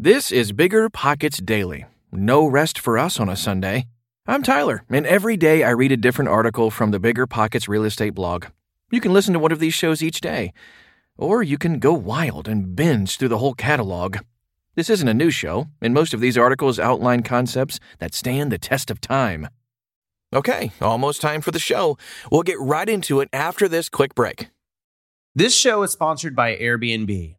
This is Bigger Pockets Daily. No rest for us on a Sunday. I'm Tyler, and every day I read a different article from the Bigger Pockets real estate blog. You can listen to one of these shows each day, or you can go wild and binge through the whole catalog. This isn't a new show, and most of these articles outline concepts that stand the test of time. Okay, almost time for the show. We'll get right into it after this quick break. This show is sponsored by Airbnb.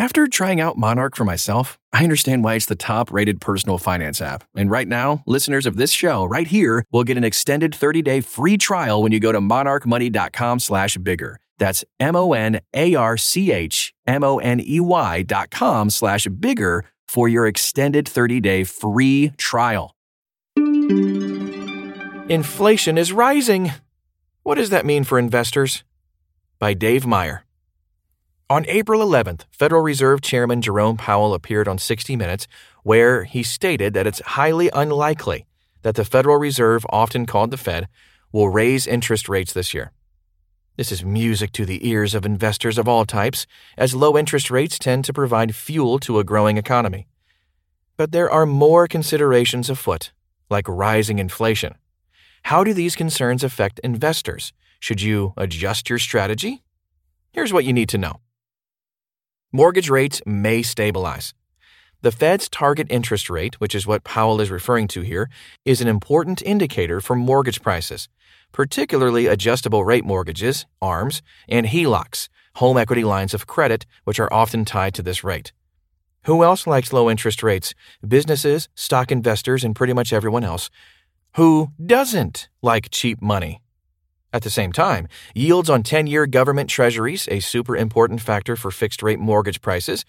After trying out Monarch for myself, I understand why it's the top rated personal finance app. And right now, listeners of this show right here will get an extended 30 day free trial when you go to monarchmoney.com slash bigger. That's M O N A R C H M O N E Y dot com slash bigger for your extended 30 day free trial. Inflation is rising. What does that mean for investors? By Dave Meyer. On April 11th, Federal Reserve Chairman Jerome Powell appeared on 60 Minutes, where he stated that it's highly unlikely that the Federal Reserve, often called the Fed, will raise interest rates this year. This is music to the ears of investors of all types, as low interest rates tend to provide fuel to a growing economy. But there are more considerations afoot, like rising inflation. How do these concerns affect investors? Should you adjust your strategy? Here's what you need to know Mortgage rates may stabilize. The Fed's target interest rate, which is what Powell is referring to here, is an important indicator for mortgage prices, particularly adjustable rate mortgages, ARMs, and HELOCs, home equity lines of credit, which are often tied to this rate. Who else likes low interest rates? Businesses, stock investors, and pretty much everyone else. Who doesn't like cheap money? At the same time, yields on 10 year government treasuries, a super important factor for fixed rate mortgage prices,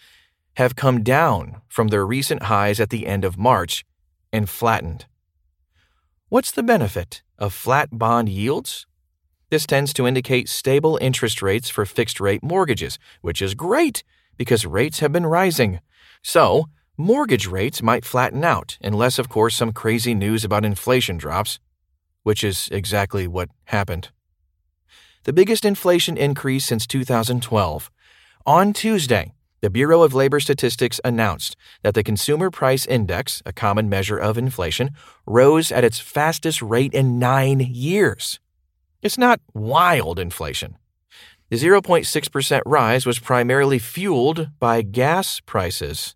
have come down from their recent highs at the end of March and flattened. What's the benefit of flat bond yields? This tends to indicate stable interest rates for fixed rate mortgages, which is great because rates have been rising. So, mortgage rates might flatten out, unless, of course, some crazy news about inflation drops, which is exactly what happened. The biggest inflation increase since 2012. On Tuesday, the Bureau of Labor Statistics announced that the Consumer Price Index, a common measure of inflation, rose at its fastest rate in nine years. It's not wild inflation. The 0.6% rise was primarily fueled by gas prices.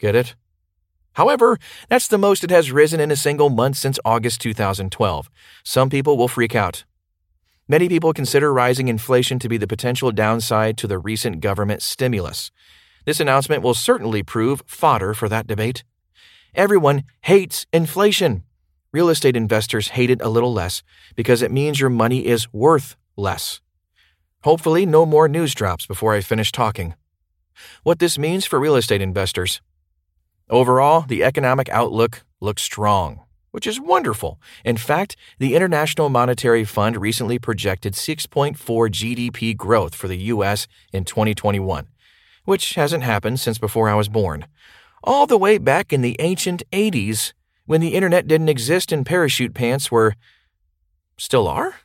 Get it? However, that's the most it has risen in a single month since August 2012. Some people will freak out. Many people consider rising inflation to be the potential downside to the recent government stimulus. This announcement will certainly prove fodder for that debate. Everyone hates inflation. Real estate investors hate it a little less because it means your money is worth less. Hopefully, no more news drops before I finish talking. What this means for real estate investors. Overall, the economic outlook looks strong, which is wonderful. In fact, the International Monetary Fund recently projected 6.4 GDP growth for the U.S. in 2021, which hasn't happened since before I was born. All the way back in the ancient 80s, when the internet didn't exist and parachute pants were. still are?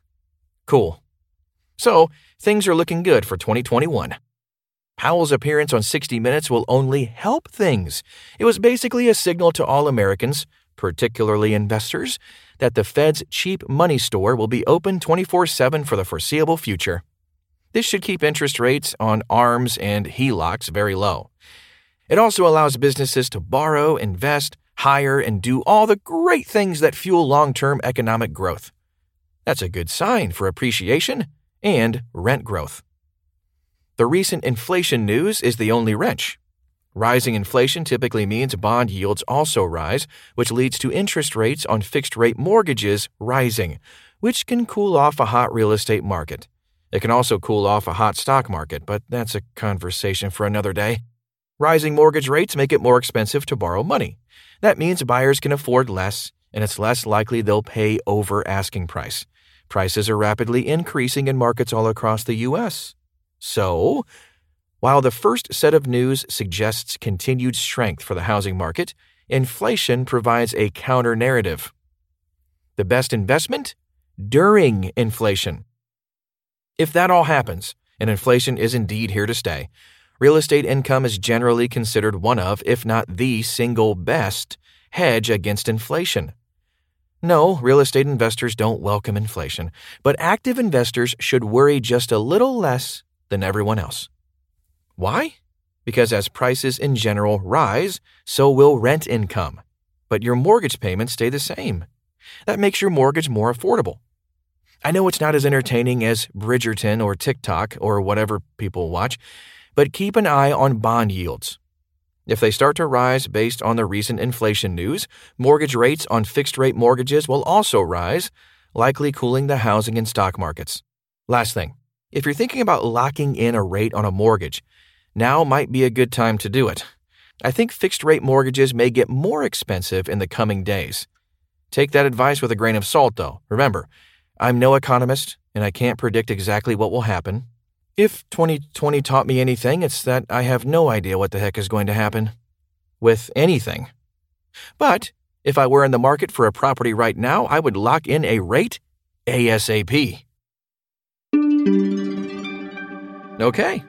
Cool. So, things are looking good for 2021. Powell's appearance on 60 Minutes will only help things. It was basically a signal to all Americans, particularly investors, that the Fed's cheap money store will be open 24 7 for the foreseeable future. This should keep interest rates on ARMs and HELOCs very low. It also allows businesses to borrow, invest, hire, and do all the great things that fuel long term economic growth. That's a good sign for appreciation and rent growth. The recent inflation news is the only wrench. Rising inflation typically means bond yields also rise, which leads to interest rates on fixed rate mortgages rising, which can cool off a hot real estate market. It can also cool off a hot stock market, but that's a conversation for another day. Rising mortgage rates make it more expensive to borrow money. That means buyers can afford less, and it's less likely they'll pay over asking price. Prices are rapidly increasing in markets all across the U.S. So, while the first set of news suggests continued strength for the housing market, inflation provides a counter narrative. The best investment? During inflation. If that all happens, and inflation is indeed here to stay, real estate income is generally considered one of, if not the single best, hedge against inflation. No, real estate investors don't welcome inflation, but active investors should worry just a little less than everyone else. Why? Because as prices in general rise, so will rent income. But your mortgage payments stay the same. That makes your mortgage more affordable. I know it's not as entertaining as Bridgerton or TikTok or whatever people watch, but keep an eye on bond yields. If they start to rise based on the recent inflation news, mortgage rates on fixed rate mortgages will also rise, likely cooling the housing and stock markets. Last thing if you're thinking about locking in a rate on a mortgage, now might be a good time to do it. I think fixed rate mortgages may get more expensive in the coming days. Take that advice with a grain of salt, though. Remember, I'm no economist and I can't predict exactly what will happen. If 2020 taught me anything, it's that I have no idea what the heck is going to happen with anything. But if I were in the market for a property right now, I would lock in a rate ASAP. Okay,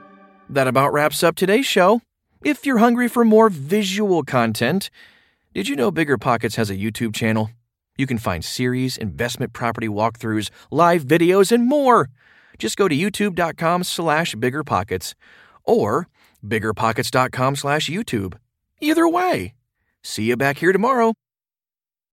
that about wraps up today's show. If you're hungry for more visual content, did you know Bigger Pockets has a YouTube channel? You can find series, investment property walkthroughs, live videos, and more. Just go to youtube.com slash biggerpockets or biggerpockets.com slash YouTube. Either way. See you back here tomorrow.